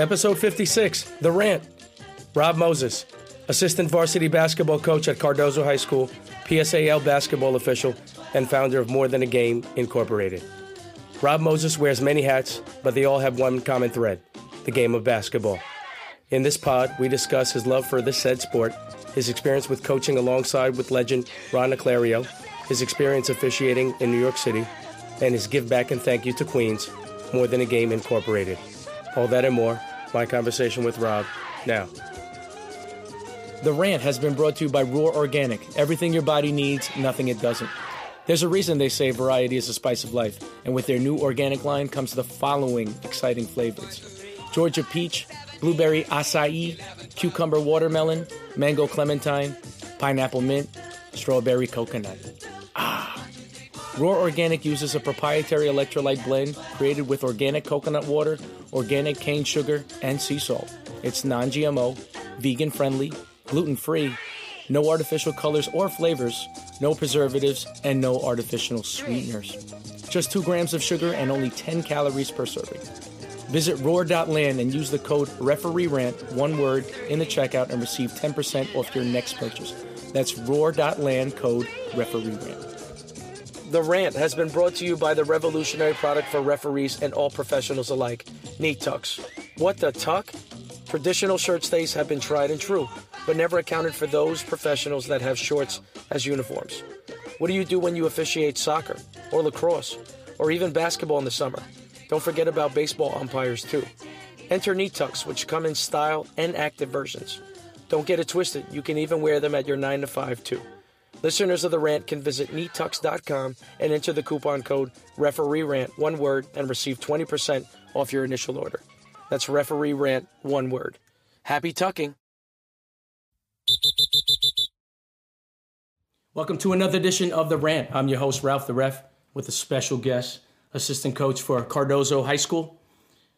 Episode 56 The Rant. Rob Moses, assistant varsity basketball coach at Cardozo High School, PSAL basketball official, and founder of More Than a Game Incorporated. Rob Moses wears many hats, but they all have one common thread the game of basketball. In this pod, we discuss his love for this said sport, his experience with coaching alongside with legend Ron Naclerio, his experience officiating in New York City, and his give back and thank you to Queens, More Than a Game Incorporated. All that and more, my conversation with Rob now. The rant has been brought to you by Roar Organic. Everything your body needs, nothing it doesn't. There's a reason they say variety is the spice of life, and with their new organic line comes the following exciting flavors Georgia peach, blueberry acai, cucumber watermelon, mango clementine, pineapple mint, strawberry coconut. Ah! Roar Organic uses a proprietary electrolyte blend created with organic coconut water, organic cane sugar, and sea salt. It's non GMO, vegan friendly, gluten free, no artificial colors or flavors, no preservatives, and no artificial sweeteners. Just 2 grams of sugar and only 10 calories per serving. Visit roar.land and use the code REFEREERANT, one word, in the checkout and receive 10% off your next purchase. That's roar.land code REFEREERANT. The rant has been brought to you by the revolutionary product for referees and all professionals alike, Neat Tucks. What the tuck? Traditional shirt stays have been tried and true, but never accounted for those professionals that have shorts as uniforms. What do you do when you officiate soccer, or lacrosse, or even basketball in the summer? Don't forget about baseball umpires too. Enter Neat Tucks, which come in style and active versions. Don't get it twisted, you can even wear them at your 9 to 5 too. Listeners of The Rant can visit neattucks.com and enter the coupon code referee rant one word and receive 20% off your initial order. That's referee rant one word. Happy tucking. Welcome to another edition of The Rant. I'm your host, Ralph the Ref, with a special guest, assistant coach for Cardozo High School,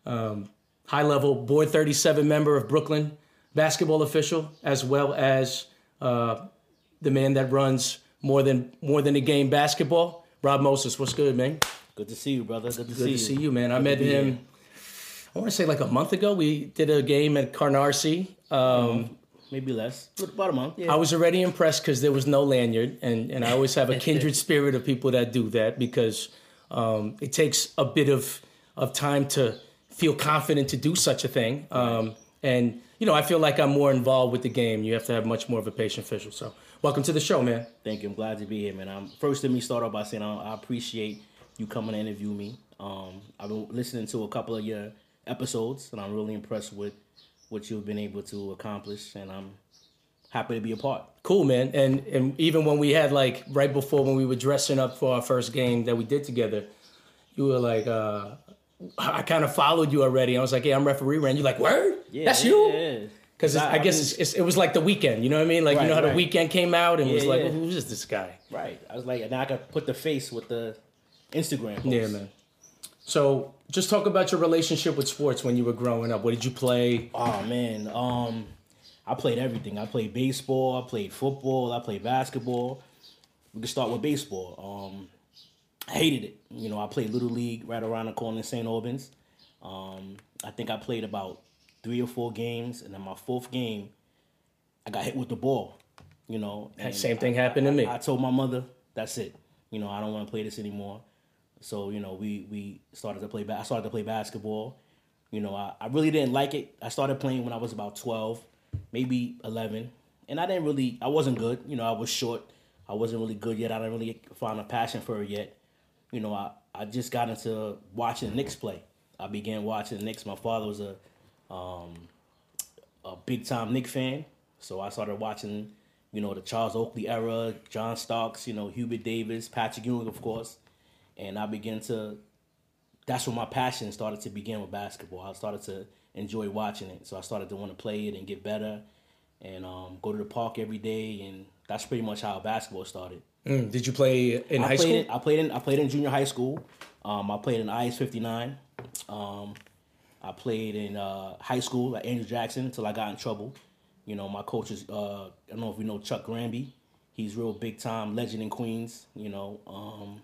um, high level board 37 member of Brooklyn, basketball official, as well as uh, the man that runs more than more than a game basketball. Rob Moses, what's good, man? Good to see you, brother. Good to Good see to you. see you, man. I Good to met him. here. I want to say like a month ago. We did a game at Canarsie. Um, Maybe less. About a month. Yeah. I was already impressed because there was no lanyard, and, and I always have a kindred spirit of people that do that because um, it takes a bit of of time to feel confident to do such a thing. Um, and you know, I feel like I'm more involved with the game. You have to have much more of a patient official. So, welcome to the show, man. Thank you. I'm glad to be here, man. I'm, first, let me start off by saying I, I appreciate you coming to interview me. Um, I've been listening to a couple of your episodes, and I'm really impressed with what you've been able to accomplish, and I'm happy to be a part. Cool, man. And and even when we had like right before when we were dressing up for our first game that we did together, you were like, uh, I kind of followed you already. I was like, yeah, I'm referee, and you're like, word, Yeah, that's yeah, you. yeah. Because I, I- guess it's, it's, it was like the weekend. You know what I mean? Like you know how the weekend came out and was like, yeah. who is this guy? Right. I was like, now I can put the face with the Instagram. Post. Yeah, man. So just talk about your relationship with sports when you were growing up. What did you play? Oh man, um, I played everything. I played baseball. I played football. I played basketball. We can start with baseball. Um, I hated it. You know, I played little league right around the corner in St. Albans. Um, I think I played about three or four games, and then my fourth game, I got hit with the ball. You know, and Same thing happened to me. I told my mother, "That's it. You know, I don't want to play this anymore." So you know, we we started to play. Ba- I started to play basketball. You know, I, I really didn't like it. I started playing when I was about twelve, maybe eleven, and I didn't really. I wasn't good. You know, I was short. I wasn't really good yet. I didn't really find a passion for it yet. You know, I I just got into watching the Knicks play. I began watching the Knicks. My father was a um, a big time Knick fan, so I started watching, you know, the Charles Oakley era, John Starks, you know, Hubert Davis, Patrick Ewing, of course, and I began to. That's when my passion started to begin with basketball. I started to enjoy watching it, so I started to want to play it and get better, and um, go to the park every day, and that's pretty much how basketball started. Mm, Did you play in I high played school? In, I played in I played in junior high school. Um, I played in IS fifty nine. Um, I played in uh, high school at Andrew Jackson until I got in trouble. You know, my coaches. uh, I don't know if you know Chuck Granby. He's real big time legend in Queens. You know, um,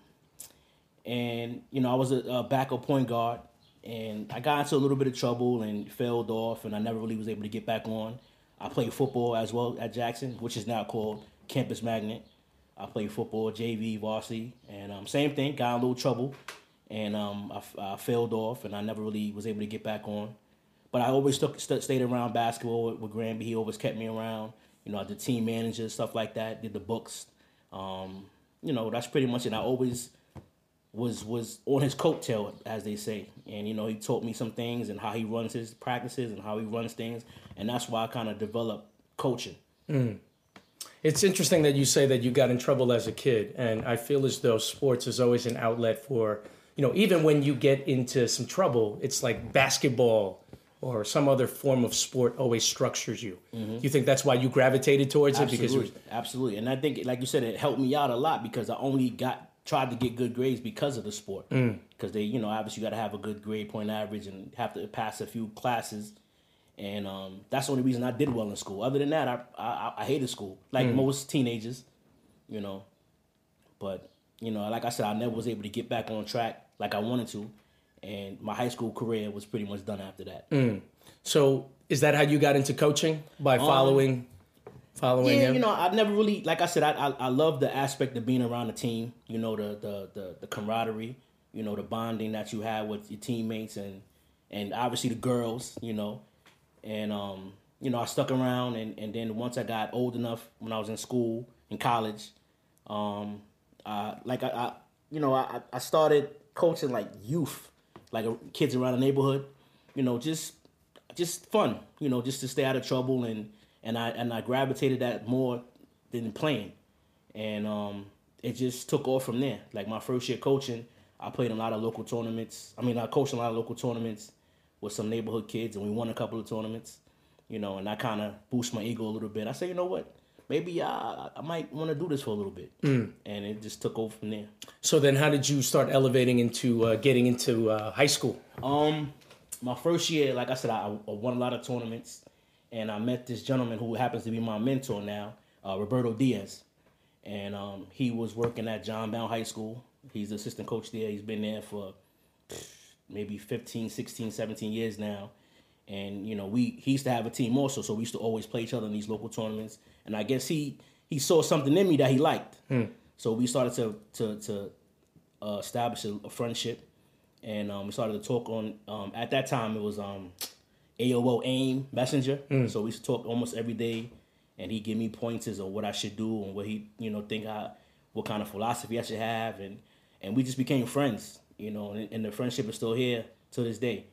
and you know I was a, a backup point guard, and I got into a little bit of trouble and failed off, and I never really was able to get back on. I played football as well at Jackson, which is now called Campus Magnet. I played football, JV, varsity, and um, same thing. Got in a little trouble, and um, I, I, failed off, and I never really was able to get back on. But I always st- stayed around basketball with, with Granby. He always kept me around. You know, I did team manager stuff like that. Did the books. Um, you know, that's pretty much it. I always was was on his coattail, as they say. And you know, he taught me some things and how he runs his practices and how he runs things, and that's why I kind of developed coaching. Mm. It's interesting that you say that you got in trouble as a kid, and I feel as though sports is always an outlet for you know even when you get into some trouble, it's like basketball or some other form of sport always structures you. Mm-hmm. You think that's why you gravitated towards absolutely. it because was... absolutely, and I think like you said, it helped me out a lot because I only got tried to get good grades because of the sport. Because mm. they, you know, obviously you got to have a good grade point average and have to pass a few classes. And um, that's the only reason I did well in school. Other than that, I I, I hated school, like mm. most teenagers, you know. But you know, like I said, I never was able to get back on track like I wanted to, and my high school career was pretty much done after that. Mm. So, is that how you got into coaching by um, following? Um, following yeah, him? you know, I never really, like I said, I, I, I love the aspect of being around the team. You know, the, the the the camaraderie. You know, the bonding that you have with your teammates and and obviously the girls. You know, and um, you know, I stuck around, and and then once I got old enough, when I was in school in college, um, uh, like I, I you know, I I started coaching like youth, like kids around the neighborhood. You know, just just fun. You know, just to stay out of trouble and and I and I gravitated that more than playing, and um, it just took off from there. Like my first year coaching, I played a lot of local tournaments. I mean, I coached a lot of local tournaments with some neighborhood kids, and we won a couple of tournaments. You know, and I kind of boost my ego a little bit. I said, you know what? Maybe I, I might want to do this for a little bit, mm. and it just took over from there. So then, how did you start elevating into uh, getting into uh, high school? Um, my first year, like I said, I, I won a lot of tournaments and I met this gentleman who happens to be my mentor now, uh, Roberto Diaz, and um, he was working at John Bowne High School. He's the assistant coach there. He's been there for maybe 15, 16, 17 years now. And you know, we he used to have a team also, so we used to always play each other in these local tournaments. And I guess he he saw something in me that he liked. Hmm. So we started to to to uh, establish a, a, friendship, and um, we started to talk on. Um, at that time, it was um, AOL AIM Messenger. Mm. So we used to talk almost every day, and he give me pointers on what I should do and what he you know think I what kind of philosophy I should have, and and we just became friends. You know, and, and the friendship is still here to this day.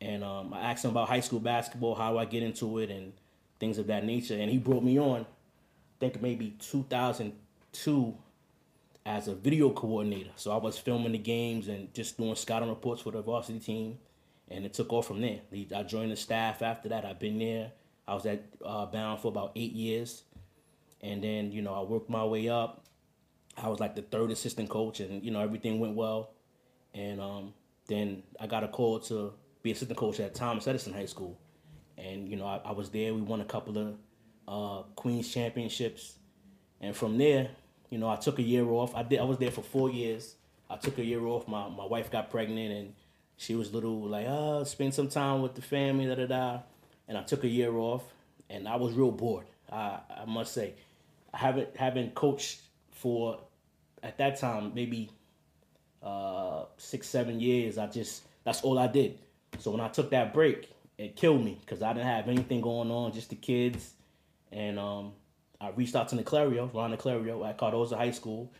And um, I asked him about high school basketball, how I get into it, and things of that nature. And he brought me on. I think maybe 2002 as a video coordinator. So I was filming the games and just doing scouting reports for the varsity team and it took off from there. I joined the staff after that. I've been there. I was at uh, Bowne for about eight years, and then you know I worked my way up. I was like the third assistant coach, and you know everything went well. And um, then I got a call to be assistant coach at Thomas Edison High School, and you know I, I was there. We won a couple of uh, Queens championships, and from there, you know I took a year off. I did. I was there for four years. I took a year off. My my wife got pregnant, and she was little like, oh, spend some time with the family, da da da. And I took a year off, and I was real bored. I, I must say, I haven't haven't coached for at that time maybe uh, six seven years. I just that's all I did. So when I took that break, it killed me because I didn't have anything going on, just the kids. And um, I reached out to Naclerio, Ron Naclerio at Cardozo High School,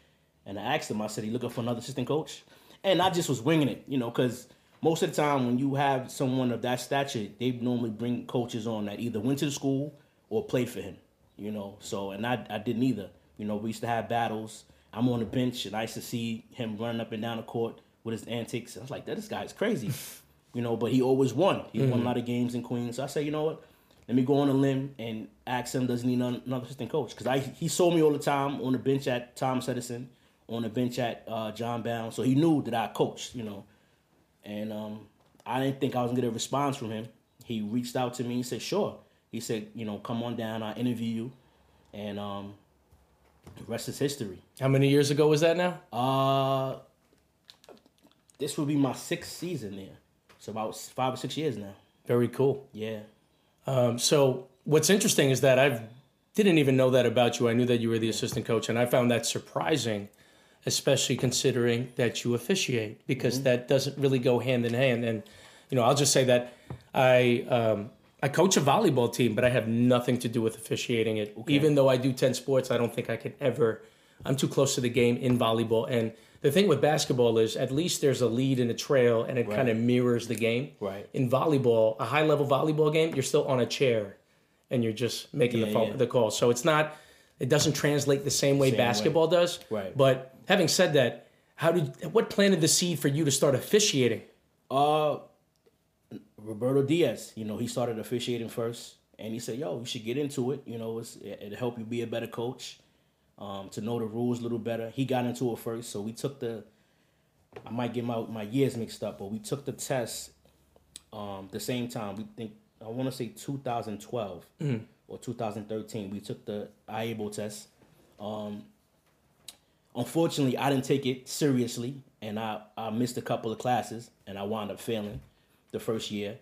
and I asked him. I said, "He looking for another assistant coach?" And I just was winging it, you know, because most of the time when you have someone of that stature, they normally bring coaches on that either went to the school or played for him. You know, so and I I didn't either. You know, we used to have battles. I'm on the bench and I used to see him running up and down the court with his antics. I was like, that this guy's crazy. You know, but he always won. He mm-hmm. won a lot of games in Queens. So I said, you know what? Let me go on a limb and ask him, does he need another assistant coach? Because I he saw me all the time on the bench at Thomas Edison, on the bench at uh, John Bowne. So he knew that I coached, you know and um, I didn't think I was gonna get a response from him. He reached out to me. He said, "Sure." He said, "You know, come on down. I'll interview you." And um, the rest is history. How many years ago was that now? Uh, this would be my sixth season there. It's about five or six years now. Very cool. Yeah. Um, so what's interesting is that I didn't even know that about you. I knew that you were the assistant coach, and I found that surprising, especially considering that you officiate, because Mm-hmm. that doesn't really go hand in hand. And you know, I'll just say that I um, I coach a volleyball team, but I have nothing to do with officiating it. Even though I do ten sports, I don't think I could ever. I'm too close to the game in volleyball, and the thing with basketball is at least there's a lead and a trail, and it kind of mirrors the game. Right. In volleyball, a high level volleyball game, you're still on a chair, and you're just making the Yeah, phone, yeah. the call. So it's not. It doesn't translate the same way Same way. basketball does. Right. But having said that, how did what planted the seed for you to start officiating? Uh, Roberto Diaz, you know, he started officiating first, and he said, "Yo, you should get into it. You know, it's, it'll help you be a better coach, um, to know the rules a little better." He got into it first, so we took the. I might get my my years mixed up, but we took the test, um, the same time. We think I want to say 2012 or 2013. We took the IABO test. Um, unfortunately, I didn't take it seriously, and I, I missed a couple of classes, and I wound up failing the first year.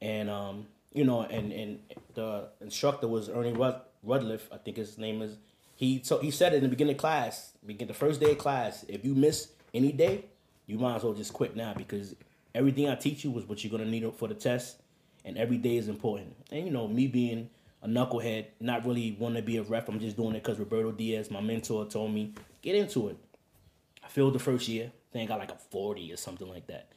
And um, you know, and and the instructor was Ernie Rud- Rudliff, I think his name is. He so he said it in the beginning of class, begin the first day of class. If you miss any day, you might as well just quit now because everything I teach you was what you're gonna need for the test, and every day is important. And you know, me being a knucklehead, not really want to be a ref. I'm just doing it because Roberto Diaz, my mentor, told me get into it. I failed the first year. Then I got like a 40 or something like that.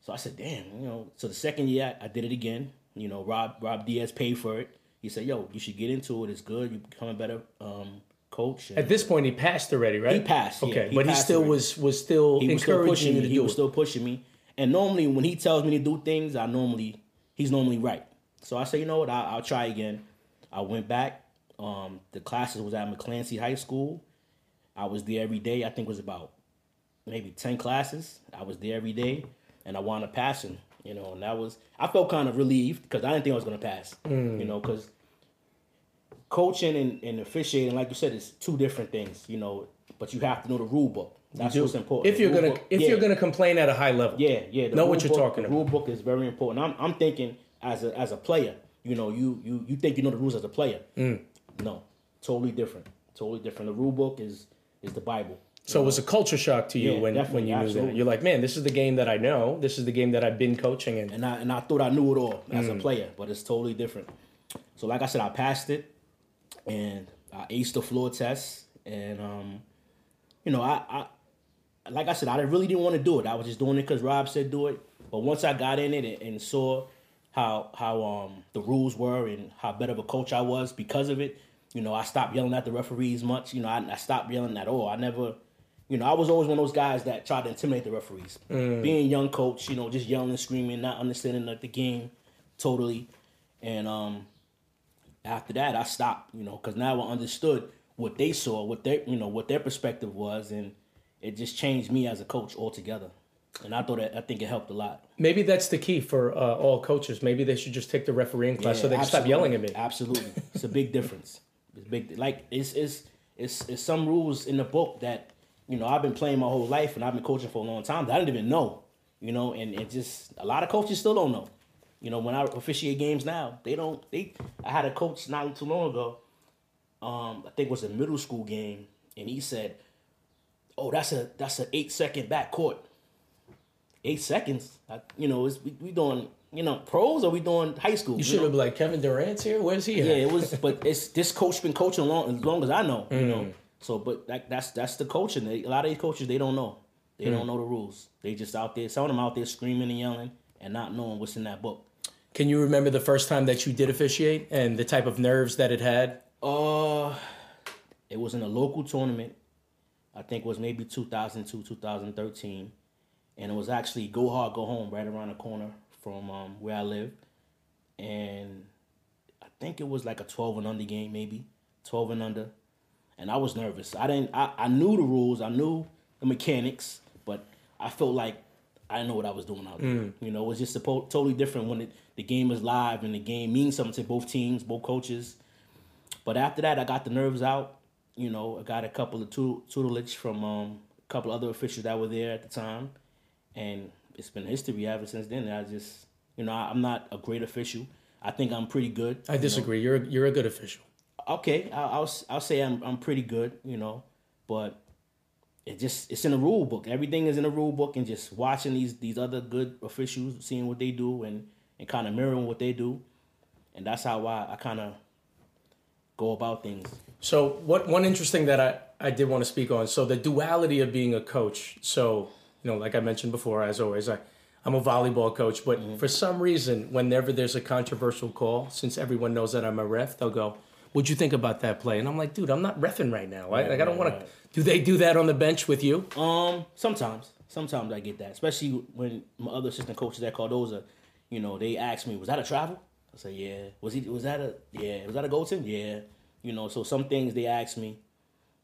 So I said, damn, you know. So the second year, I did it again. You know, Rob Rob Diaz paid for it. He said, yo, you should get into it. It's good. You become a better um, coach. And At this point, he passed already, right? He passed, yeah, Okay, he but he still already. was was still he was still encouraging pushing me. to He do was it. still pushing me. And normally, when he tells me to do things, I normally he's normally right. So I say, you know what? I'll, I'll try again. I went back. Um, the classes was at McClancy High School. I was there every day. I think it was about maybe ten classes. I was there every day, and I wound up passing. You know, and that was I felt kind of relieved because I didn't think I was gonna pass. You know, because coaching and, and officiating, like you said, is two different things. You know, but you have to know the rule book. That's what's important. If you're gonna book- if yeah. you're gonna complain at a high level, Yeah, yeah. know what you're book- talking the about. Rule book is very important. I'm, I'm thinking as a as a player, you know, you you you think you know the rules as a player. Mm. No, totally different. Totally different. The rule book is is the Bible. So it was a culture shock to you Yeah, when, when you knew that. You're like, man, this is the game that I know. This is the game that I've been coaching in. and I and I thought I knew it all as Mm. a player, but it's totally different. So like I said, I passed it, and I aced the floor test, and um, you know, I, I like I said, I really didn't want to do it. I was just doing it because Rob said do it. But once I got in it and, and saw how how um the rules were and how better of a coach I was because of it, you know, I stopped yelling at the referees much. You know, I, I stopped yelling at all. I never. You know, I was always one of those guys that tried to intimidate the referees. Being a young coach, you know, just yelling and screaming, not understanding like, the game totally. And um, after that, I stopped. You know, because now I understood what they saw, what their you know what their perspective was, and it just changed me as a coach altogether. And I thought that, I think it helped a lot. Maybe that's the key for uh, all coaches. Maybe they should just take the refereeing class so they can stop yelling at me. Absolutely, it's a big difference. It's big. Like it's it's it's it's some rules in the book that you know I've been playing my whole life and I've been coaching for a long time that I didn't even know. You know, and it just a lot of coaches still don't know. You know, when I officiate games now, they don't. They I had a coach not too long ago. Um, I think it was a middle school game, and he said, "Oh, that's a that's an eight second back court." Eight seconds. I, you know, it's, we, we doing you know pros or we doing high school. You should know? have been like Kevin Durant's here. Where's he? At? Yeah, it was, but it's this coach been coaching long as long as I know, you Mm. know. So, but that, that's that's the coaching. They, a lot of these coaches they don't know. They Mm. don't know the rules. They just out there. Some of them out there screaming and yelling and not knowing what's in that book. Can you remember the first time that you did officiate and the type of nerves that it had? Uh, it was in a local tournament. I think it was maybe 2002, 2013, and it was actually go hard, go home, right around the corner from um, where I live, and I think it was like a 12 and under game, maybe 12 and under, and I was nervous. I didn't. I, I knew the rules. I knew the mechanics, but I felt like I didn't know what I was doing out there. You know, it was just suppo- totally different when it, the game is live and the game means something to both teams, both coaches. But after that, I got the nerves out. You know, I got a couple of tu- tutelage from um, a couple other officials that were there at the time, and it's been history ever since then. I just, you know, I, I'm not a great official. I think I'm pretty good. I disagree. You are you're a good official. Okay, I, I'll I'll say I'm I'm pretty good. You know, but it just it's in the rule book. Everything is in the rule book, and just watching these these other good officials, seeing what they do, and and kind of mirroring what they do, and that's how I, I kind of go about things. So what one interesting that I I did want to speak on. So the duality of being a coach. So you know, like I mentioned before, as always, I. I'm a volleyball coach, but mm-hmm. for some reason, whenever there's a controversial call, since everyone knows that I'm a ref, they'll go, "What'd you think about that play?" And I'm like, "Dude, I'm not refing right now. Right, like, I don't want to." Do they do that on the bench with you? Um, sometimes, sometimes I get that, especially when my other assistant coaches at Cardozo, you know, they ask me, "Was that a travel?" I say, "Yeah." Was he? Was that a? Yeah. Was that a Goldson? Yeah. You know, so some things they ask me,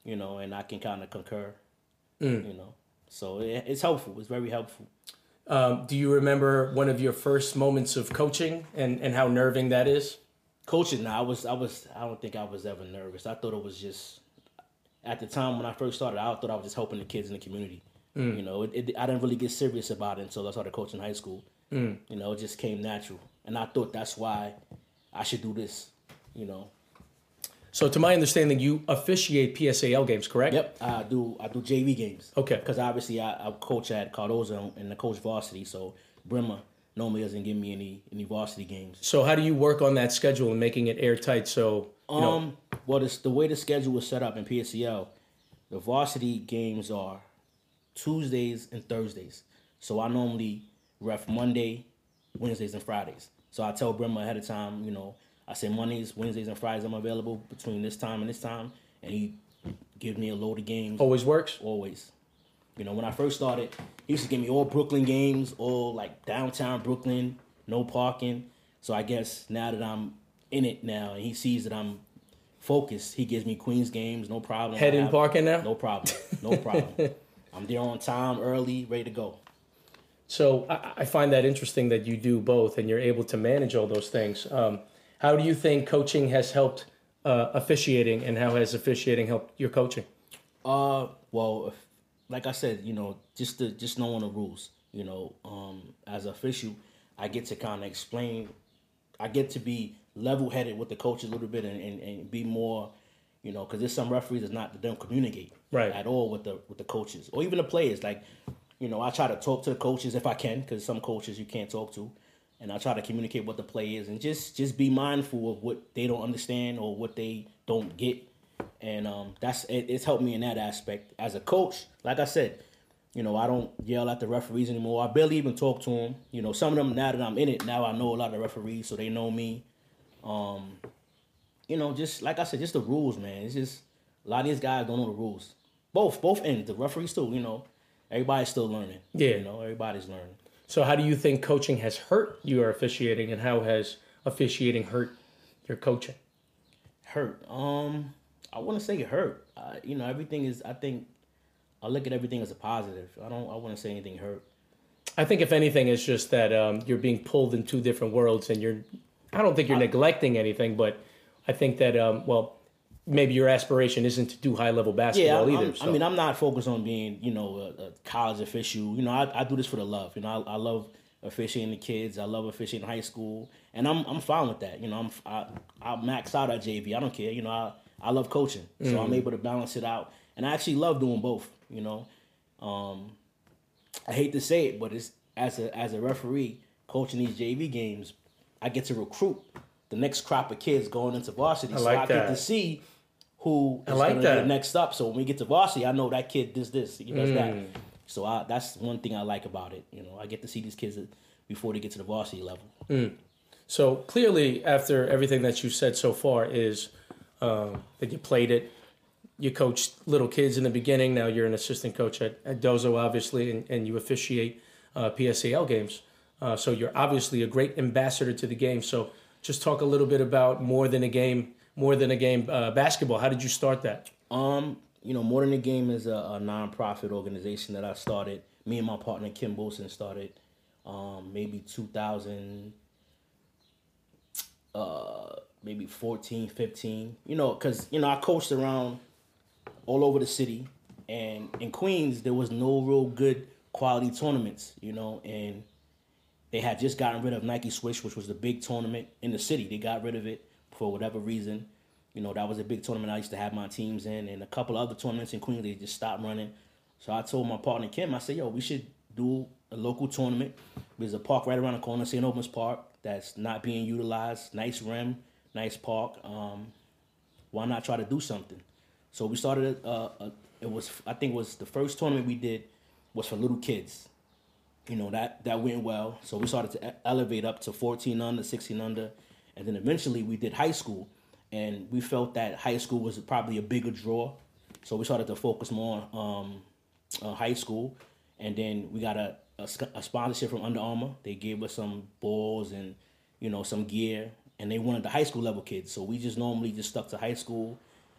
you know, and I can kind of concur. Mm. You know, so it, it's helpful. It's very helpful. Um, do you remember one of your first moments of coaching and, and how nerving that is? Coaching, now, I was I was I don't think I was ever nervous. I thought it was just at the time when I first started, I thought I was just helping the kids in the community. Mm. You know, it, it, I didn't really get serious about it until I started coaching high school. Mm. You know, it just came natural, and I thought that's why I should do this. You know, so, to my understanding, you officiate PSAL games, correct? Yep, I do. I do JV games. Okay. Because obviously, I, I, coach at Cardozo and the coach varsity, so Bremer normally doesn't give me any any varsity games. So, how do you work on that schedule and making it airtight? So, um, know. well, it's the way the schedule was set up in PSAL. The varsity games are Tuesdays and Thursdays. So I normally ref Monday, Wednesdays, and Fridays. So I tell Bremer ahead of time, you know, I say Mondays, Wednesdays, and Fridays I'm available between this time and this time, and he gives me a load of games. Always works. Always. You know, when I first started, he used to give me all Brooklyn games, all like downtown Brooklyn, no parking. So I guess now that I'm in it now, and he sees that I'm focused, he gives me Queens games, no problem. Head in parking now. No problem. No problem. I'm there on time, early, ready to go. So I, I, find that interesting that you do both and you're able to manage all those things. Um, how do you think coaching has helped uh, officiating, and how has officiating helped your coaching? Uh, well, like I said, you know, just to just knowing the rules. You know, um, as an official, I get to kind of explain. I get to be level headed with the coach a little bit and, and, and be more, you know, because there's some referees that not that don't communicate right at all with the with the coaches or even the players. Like, you know, I try to talk to the coaches if I can because some coaches you can't talk to and I try to communicate what the play is and just just be mindful of what they don't understand or what they don't get. And um, that's it, it's helped me in that aspect as a coach. Like I said, you know, I don't yell at the referees anymore. I barely even talk to them. You know, some of them now that I'm in it, now I know a lot of the referees, so they know me. Um, you know, just like I said, just the rules, man. It's just a lot of these guys don't know the rules. Both, both ends. The referees too. You know, everybody's still learning. Yeah. You know, everybody's learning. So, how do you think coaching has hurt your officiating, and how has officiating hurt your coaching? Hurt. Um, I want to say it hurt. Uh, you know, everything is. I think I look at everything as a positive. I don't. I want to say anything hurt. I think if anything, it's just that um, you're being pulled in two different worlds, and you're. I don't think you're I, neglecting anything, but I think that um, well, maybe your aspiration isn't to do high level basketball yeah, either. So. I mean, I'm not focused on being, you know, a, a college official. You know, I, I, do this for the love. You know, I, I love officiating the kids. I love officiating high school, and I'm I'm fine with that. You know, I'm I, I max out at JV. I don't care. You know, I I love coaching, so mm-hmm. I'm able to balance it out, and I actually love doing both. You know, um, I hate to say it, but it's as a as a referee coaching these JV games, I get to recruit the next crop of kids going into varsity. I so I that. get to see who is like gonna get next up. So when we get to varsity, I know that kid does this, he does mm. that. So I, that's one thing I like about it. You know, I get to see these kids before they get to the varsity level. Mm. So clearly, after everything that you said so far, is um, that you played it. You coached little kids in the beginning. Now you're an assistant coach at, at Dozo, obviously, and, and you officiate uh, PSAL games. Uh, so you're obviously a great ambassador to the game. So just talk a little bit about more than a game more Than a Game uh, basketball. How did you start that? Um, you know, More Than a Game is a, a nonprofit organization that I started. Me and my partner Kim Wilson started um, maybe 2000, uh, maybe 14, 15. You know, because, you know, I coached around all over the city. And in Queens, there was no real good quality tournaments, you know, and they had just gotten rid of Nike Swish, which was the big tournament in the city. They got rid of it for whatever reason. You know, that was a big tournament I used to have my teams in, and a couple other tournaments in Queens, they just stopped running. So I told my partner Kim, I said, yo, we should do a local tournament. There's a park right around the corner, St. Albans Park, that's not being utilized. Nice rim, nice park. Um, why not try to do something? So we started. A, a, it was I think it was the first tournament we did was for little kids. You know that that went well. So we started to elevate up to 14 under, 16 under, and then eventually we did high school, and we felt that high school was probably a bigger draw. So we started to focus more on um, high school, and then we got a, a, a sponsorship from Under Armour. They gave us some balls and you know some gear, and they wanted the high school level kids. So we just normally just stuck to high school,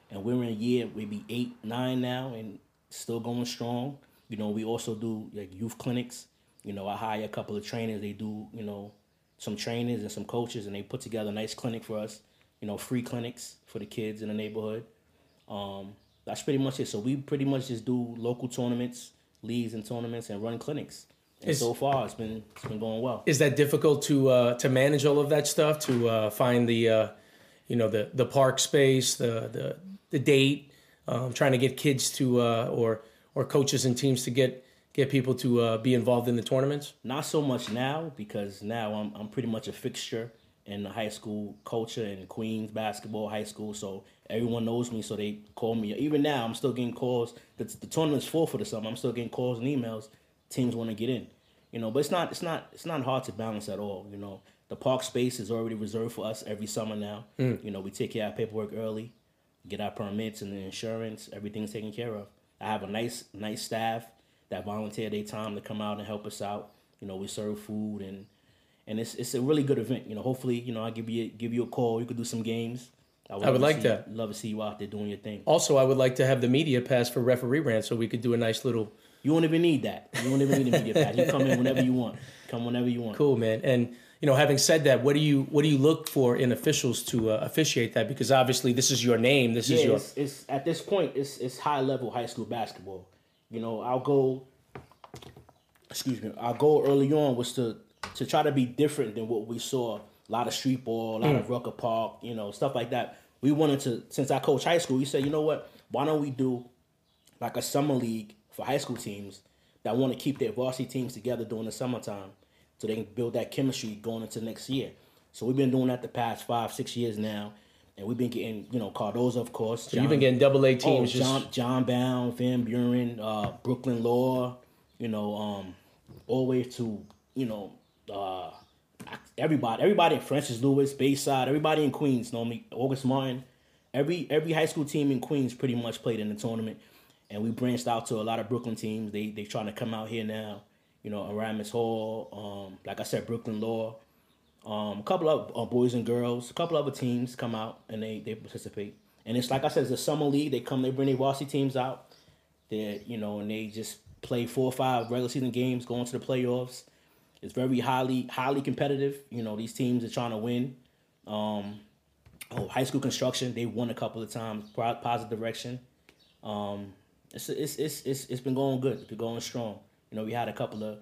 and we're in a year maybe eight, nine now, and still going strong. You know, we also do like youth clinics. You know, I hire a couple of trainers. They do you know some trainers and some coaches, and they put together a nice clinic for us. You know, free clinics for the kids in the neighborhood. Um, that's pretty much it. So we pretty much just do local tournaments, leagues, and tournaments, and run clinics. And is, so far, it's been it's been going well. Is that difficult to uh, to manage all of that stuff? To uh, find the uh, you know the the park space, the the the date, um, trying to get kids to uh, or or coaches and teams to get get people to uh, be involved in the tournaments? Not so much now because now I'm I'm pretty much a fixture in the high school culture in Queens basketball high school. So everyone knows me, so they call me. Even now, I'm still getting calls. The, the tournament's full for the summer. I'm still getting calls and emails. Teams want to get in, you know. But it's not it's not it's not hard to balance at all. You know, the park space is already reserved for us every summer now. Mm. You know, we take care of paperwork early, get our permits and the insurance. Everything's taken care of. I have a nice nice staff that volunteer their time to come out and help us out. You know, we serve food and and it's it's a really good event. You know, hopefully, you know, I give you give you a call. You could do some games. I would, I would like see, that. Love to see you out there doing your thing. Also, I would like to have the media pass for referee rant, so we could do a nice little. You won't even need that. You won't even need a media pass. You come in whenever you want. Come whenever you want. Cool, man. And you know, having said that, what do you what do you look for in officials to uh, officiate that? Because obviously, this is your name. This yeah, is your. It's, it's at this point, it's it's high level high school basketball. You know, I'll go. Excuse me. Our goal early on was to to try to be different than what we saw. A lot of street ball, a lot mm. of Rucker Park, you know, stuff like that. We wanted to, since I coach high school, we said, you know what? Why don't we do like a summer league for high school teams that want to keep their varsity teams together during the summertime so they can build that chemistry going into next year. So we've been doing that the past five, six years now. And we've been getting, you know, Cardozo, of course. So you've been getting double A teams. Oh, John, John Bowne, Van Buren, uh, Brooklyn Law, you know, um, all the way to, you know, uh, everybody, everybody in Francis Lewis, Bayside, everybody in Queens normally August Martin, every every high school team in Queens pretty much played in the tournament, and we branched out to a lot of Brooklyn teams. They they trying to come out here now, you know, Erasmus Hall, um, like I said, Brooklyn Law, um, a couple of uh, boys and girls, a couple other teams come out and they they participate. And it's like I said, it's a summer league. They come, they bring their varsity teams out. They you know, and they just play four or five regular season games, going to the playoffs it's very highly highly competitive. You know, these teams are trying to win. Um, oh, high school construction, they won a couple of times. Positive direction. Um, it's, it's it's it's it's been going good. It's been going strong. You know, we had a couple of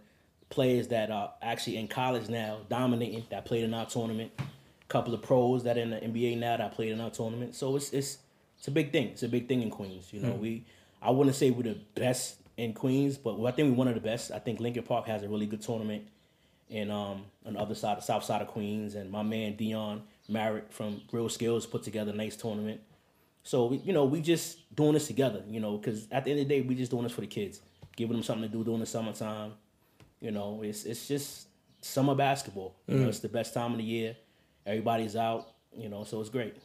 players that are actually in college now, dominating that played in our tournament. A couple of pros that are in the NBA now that played in our tournament. So it's it's it's a big thing. It's a big thing in Queens. You know, mm. we I wouldn't say we're the best in Queens, but I think we're one of the best. I think Lincoln Park has a really good tournament and um, on the other side, the south side of Queens, and my man Dion Merritt from Real Skills put together a nice tournament. So you know, we just doing this together, you know, because at the end of the day, we just doing this for the kids, giving them something to do during the summertime. You know, it's it's just summer basketball. You mm. know, it's the best time of the year. Everybody's out, you know, so it's great.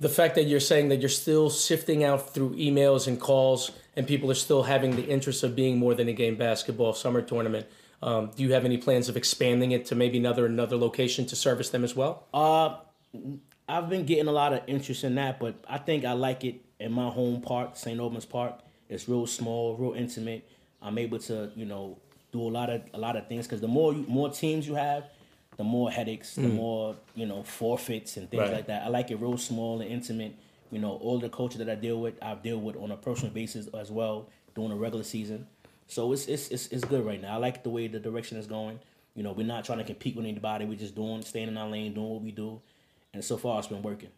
The fact that you're saying that you're still sifting out through emails and calls, and people are still having the interest of being more than a game basketball summer tournament um, do you have any plans of expanding it to maybe another another location to service them as well? Uh, I've been getting a lot of interest in that, but I think I like it in my home park, St. Albans Park. It's real small, real intimate. I'm able to, you know, do a lot of a lot of things because the more you, more teams you have, the more headaches, mm. the more you know forfeits and things right. like that. I like it real small and intimate. You know, all the culture that I deal with, I deal with on a personal basis as well during the regular season. So it's it's it's it's good right now. I like the way the direction is going. You know, we're not trying to compete with anybody. We're just doing, staying in our lane, doing what we do, and so far it's been working.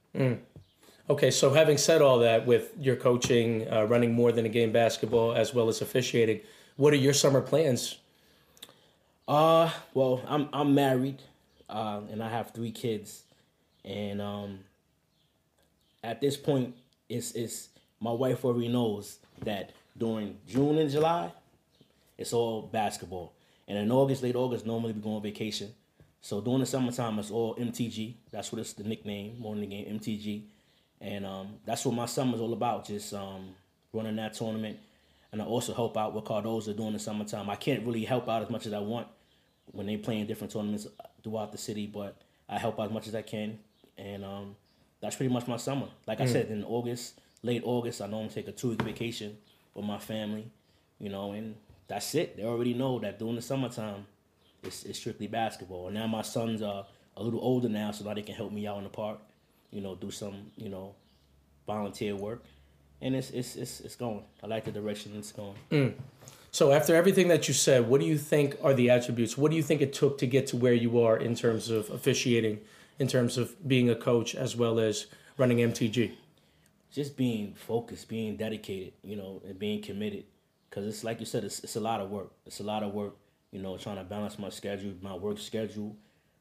Okay, so having said all that, with your coaching, uh, running more than a game basketball, as well as officiating, what are your summer plans? Uh, well, I'm I'm married, uh, and I have three kids, and um, at this point, it's it's my wife already knows that during June and July, it's all basketball, and in August, late August, normally we go on vacation. So during the summertime, it's all MTG. That's what it's the nickname, more than the game, MTG, and um, that's what my summer's all about. Just um, running that tournament, and I also help out with Cardozo during the summertime. I can't really help out as much as I want when they play in different tournaments throughout the city, but I help out as much as I can, and um, that's pretty much my summer. Like I said, in August, late August, I normally take a two week vacation with my family, you know, and that's it. They already know that during the summertime, it's, it's strictly basketball. And now my sons are a little older now, so now they can help me out in the park, you know, do some, you know, volunteer work. And it's it's it's, it's going. I like the direction it's going. Mm. So, after everything that you said, what do you think are the attributes? What do you think it took to get to where you are in terms of officiating, in terms of being a coach, as well as running MTG? just being focused, being dedicated, you know, and being committed. Cause it's like you said, it's, it's a lot of work. It's a lot of work, you know, trying to balance my schedule, my work schedule.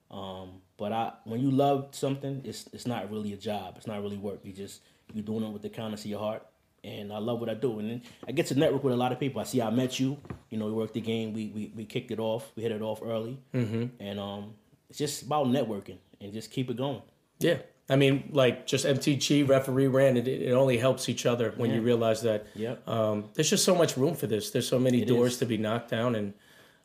Um, but I, when you love something, it's it's not really a job. It's not really work. You just you're doing it with the kindness of your heart. And I love what I do. And then I get to network with a lot of people. I see I met you. You know, we worked the game. We we, we kicked it off. We hit it off early. Mm-hmm. And um, it's just about networking and just keep it going. Yeah. I mean, like just MTG, referee ran, it, it only helps each other when you realize that Yep. um, there's just so much room for this. There's so many It doors is. to be knocked down, and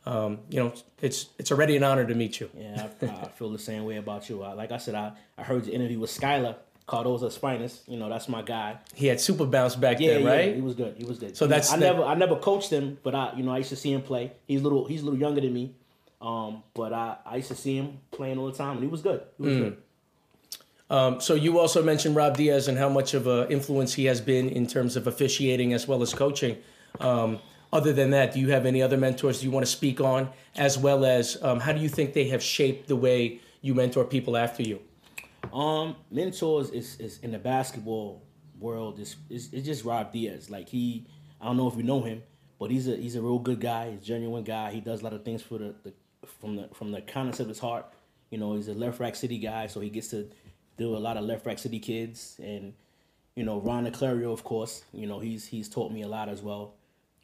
um, you know, it's it's already an honor to meet you. Yeah, I, I feel the same way about you. I, like I said, I, I heard your interview with Skylar Cardozo's finest. You know, that's my guy. He had super bounce back Yeah, then, yeah, right? he was good. He was good. So You know, that's I the- never I never coached him, but I you know I used to see him play. He's a little he's a little younger than me, um, but I, I used to see him playing all the time, and he was good. He was good. Um, so you also mentioned Rob Diaz and how much of an influence he has been in terms of officiating as well as coaching. Um, other than that, do you have any other mentors you want to speak on, as well as um, how do you think they have shaped the way you mentor people after you? Um, mentors is, is in the basketball world is it's just Rob Diaz. Like he, I don't know if you know him, but he's a he's a real good guy. He's a genuine guy. He does a lot of things for the, the from the from the kindness of his heart. You know, he's a Lefrak City guy, so he gets to do a lot of Lefrak City kids, and you know Ron Clario, of course. You know he's he's taught me a lot as well.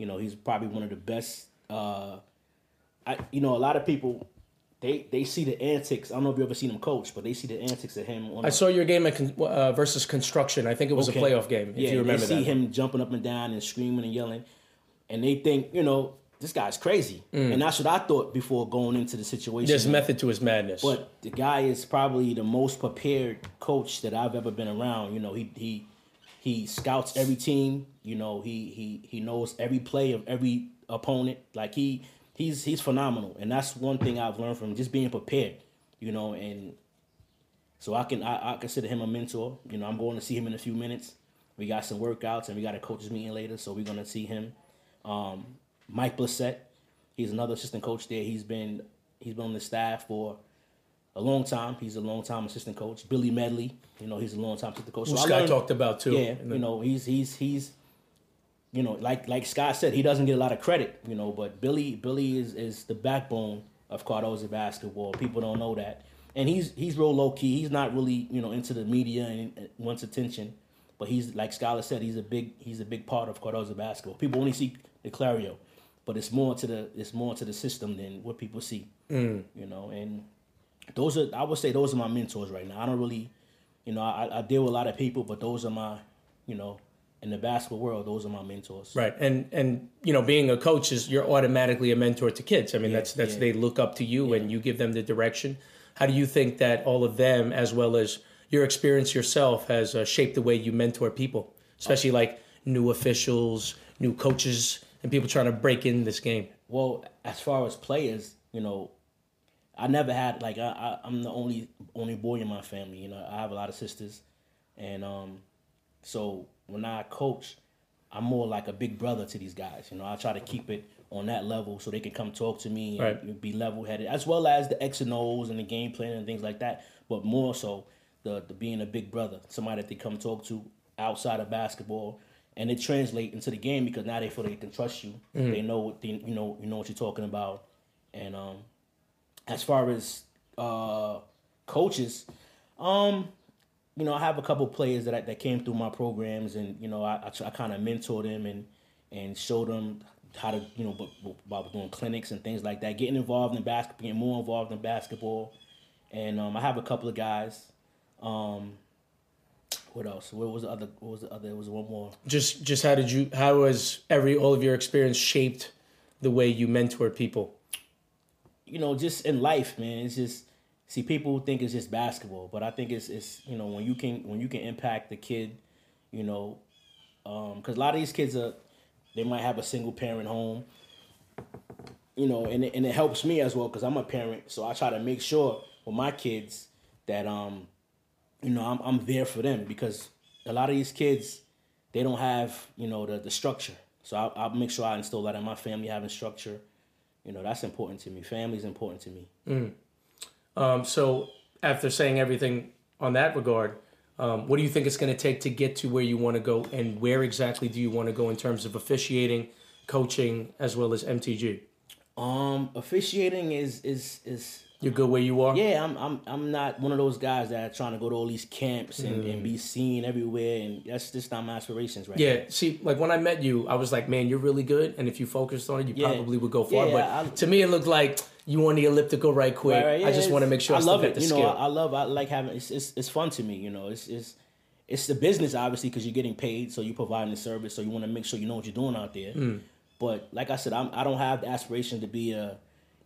You know he's probably one of the best. Uh, I you know a lot of people. They, they see the antics. I don't know if you ever seen him coach, but they see the antics of him on I saw your game at con- uh, versus Construction. I think it was Okay. a playoff game. If yeah, you remember they see that. him jumping up and down and screaming and yelling, and they think, you know, this guy's crazy, and that's what I thought before going into the situation. Mm. There's method to his madness. but the guy is probably the most prepared coach that I've ever been around. You know, he he he scouts every team. You know, he he he knows every play of every opponent. Like he he's he's phenomenal, and that's one thing I've learned from him, just being prepared. You know, and so I can I, I consider him a mentor. You know, I'm going to see him in a few minutes. We got some workouts and we got a coaches meeting later, so we're gonna see him. Um, Mike Blissett, he's another assistant coach there. He's been he's been on the staff for a long time. He's a long time assistant coach. Billy Medley, you know, he's a long time assistant coach. So I Scott learned- talked about too. yeah, you know, he's he's he's you know, like like Scott said, he doesn't get a lot of credit, you know, but Billy Billy is is the backbone of Cardozo basketball. People don't know that. And he's he's real low key. He's not really, you know, into the media and wants attention. But he's like Scholar said, he's a big he's a big part of Cardozo basketball. People only see Naclerio, but it's more to the it's more to the system than what people see. Mm. You know, and those are I would say those are my mentors right now. I don't really, you know, I, I deal with a lot of people, but those are my, you know, in the basketball world, those are my mentors. Right, and and you know, being a coach is you're automatically a mentor to kids. I mean, that's that's yeah. they look up to you and you give them the direction. How do you think that all of them, as well as your experience yourself, has uh, shaped the way you mentor people, especially like new officials, new coaches, and people trying to break in this game? Well, as far as players, you know, I never had like I, I I'm the only only boy in my family. You know, I have a lot of sisters, and um, so when I coach, I'm more like a big brother to these guys. You know, I try to keep it on that level so they can come talk to me and Right. be level headed, as well as the X and O's and the game plan and things like that. But more so, the, the being a big brother, somebody that they come talk to outside of basketball, and it translate into the game because now they feel they can trust you. They know what they, you know you know what you're talking about, and um, as far as uh, coaches, um, you know, I have a couple players that I, that came through my programs, and you know, I I, I kind of mentored them and and showed them how to you know about doing clinics and things like that, getting involved in basketball, getting more involved in basketball, and um, I have a couple of guys. Um, what else? What was the other? What was the other? There was one more. Just just how did you how has every all of your experience shaped the way you mentor people? you know, just in life, man, it's just see people think it's just basketball, but I think it's it's you know when you can when you can impact the kid, you know, because a lot of these kids are they might have a single parent home, you know, and it, and it helps me as well because I'm a parent, so I try to make sure with my kids that um, you know, I'm I'm there for them because a lot of these kids they don't have you know the the structure, so I, I'll make sure I instill that in my family having structure. You know, that's important to me. Family's important to me. Um, so after saying everything on that regard, um, what do you think it's going to take to get to where you want to go, and where exactly do you want to go in terms of officiating, coaching, as well as MTG? Um, officiating is is is You're good where you are. yeah. I'm I'm I'm not one of those guys that are trying to go to all these camps and, and be seen everywhere, and that's just not my aspirations right now. Yeah, see, like when I met you, I was like, man, you're really good, and if you focused on it, you Yeah. probably would go far. Yeah, but I- to me, it looked like you want the elliptical right quick. Right, right, yeah, I just want to make sure I, I love it. the You know, skill. I, I love. I like having. It's it's, it's fun to me. You know, it's it's it's the business obviously because you're getting paid, so you're providing the service, so you want to make sure you know what you're doing out there. Mm. But like I said, I'm, I don't have the aspiration to be a,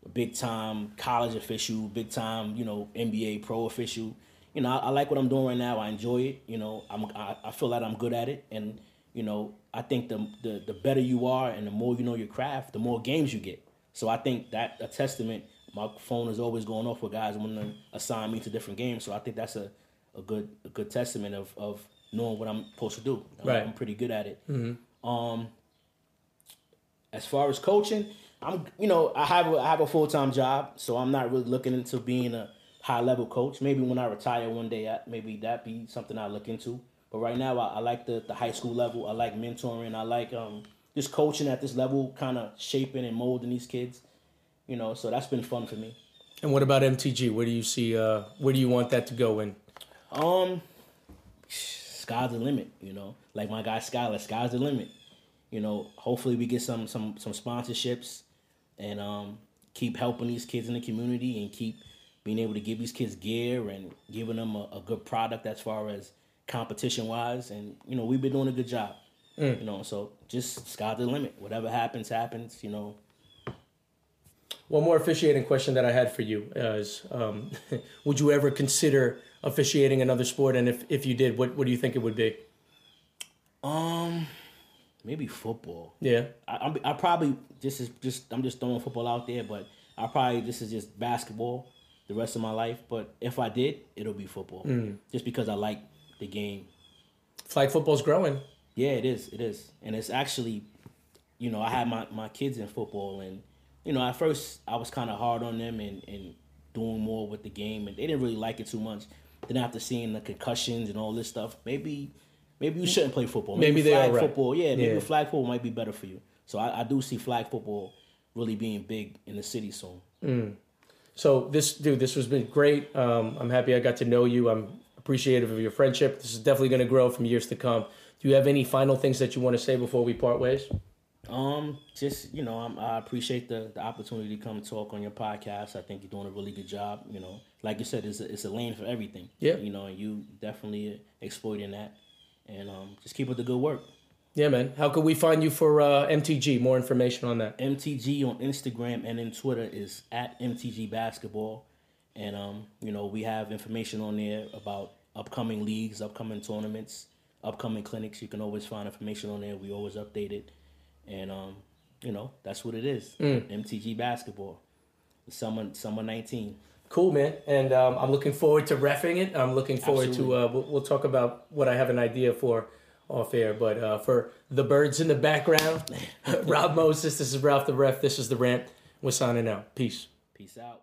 a big time college official, big time you know NBA pro official. You know, I, I like what I'm doing right now. I enjoy it. You know, I'm I, I feel that I'm good at it, and you know, I think the, the the better you are and the more you know your craft, the more games you get. So I think that a testament. My phone is always going off with guys wanting to assign me to different games. So I think that's a, a good a good testament of, of knowing what I'm supposed to do. I'm, Right. I'm pretty good at it. Um, as far as coaching, I'm you know I have a, I have a full time job, so I'm not really looking into being a high level coach. Maybe when I retire one day, I, maybe that be something I look into. But right now, I, I like the the high school level. I like mentoring. I like um just coaching at this level, kind of shaping and molding these kids. You know, so that's been fun for me. and what about MTG? Where do you see? Uh, where do you want that to go in? Um, sky's the limit. You know, like my guy Skylar, sky's the limit. You know, hopefully we get some some some sponsorships, and um, keep helping these kids in the community, and keep being able to give these kids gear and giving them a, a good product as far as competition wise. And you know, we've been doing a good job. You know, so just sky's the limit. Whatever happens, happens. You know, One more officiating question that I had for you is: um, Would you ever consider officiating another sport? And if, if you did, what what do you think it would be? um, maybe football. Yeah, I, I'm- I probably this is just I'm just throwing football out there, but I probably this is just basketball the rest of my life. But if I did, it'll be football, just because I like the game. flag football's growing. Yeah, it is. It is, and it's actually, you know, I had my my kids in football, and you know, at first I was kind of hard on them and and doing more with the game, and they didn't really like it too much. Then after seeing the concussions and all this stuff, maybe maybe you shouldn't play football. Maybe they flag are right. football. Yeah, maybe Yeah. flag football might be better for you. So I, I do see flag football really being big in the city soon. So this dude, this has been great. Um, I'm happy I got to know you. I'm appreciative of your friendship. This is definitely going to grow from years to come. Do you have any final things that you want to say before we part ways? Um, just you know, I'm, I appreciate the, the opportunity to come talk on your podcast. I think you're doing a really good job. You know, like you said, it's a, it's a lane for everything. Yeah. You know, and you definitely exploiting that, and um, just keep up the good work. Yeah, man. How can we find you for uh, MTG? More information on that. MTG on Instagram and in Twitter is at MTG Basketball, and um, you know, we have information on there about upcoming leagues, upcoming tournaments, upcoming clinics. You can always find information on there. We always update it, and um, you know, that's what it is. MTG Basketball, summer summer nineteen. Cool, man. And um, I'm looking forward to refing it. I'm looking forward Absolutely. to. Uh, we'll, we'll talk about what I have an idea for off air. But uh, for the birds in the background, Rob Moses, this is Ralph the Ref. This is the rant. We're signing out. Peace. Peace out.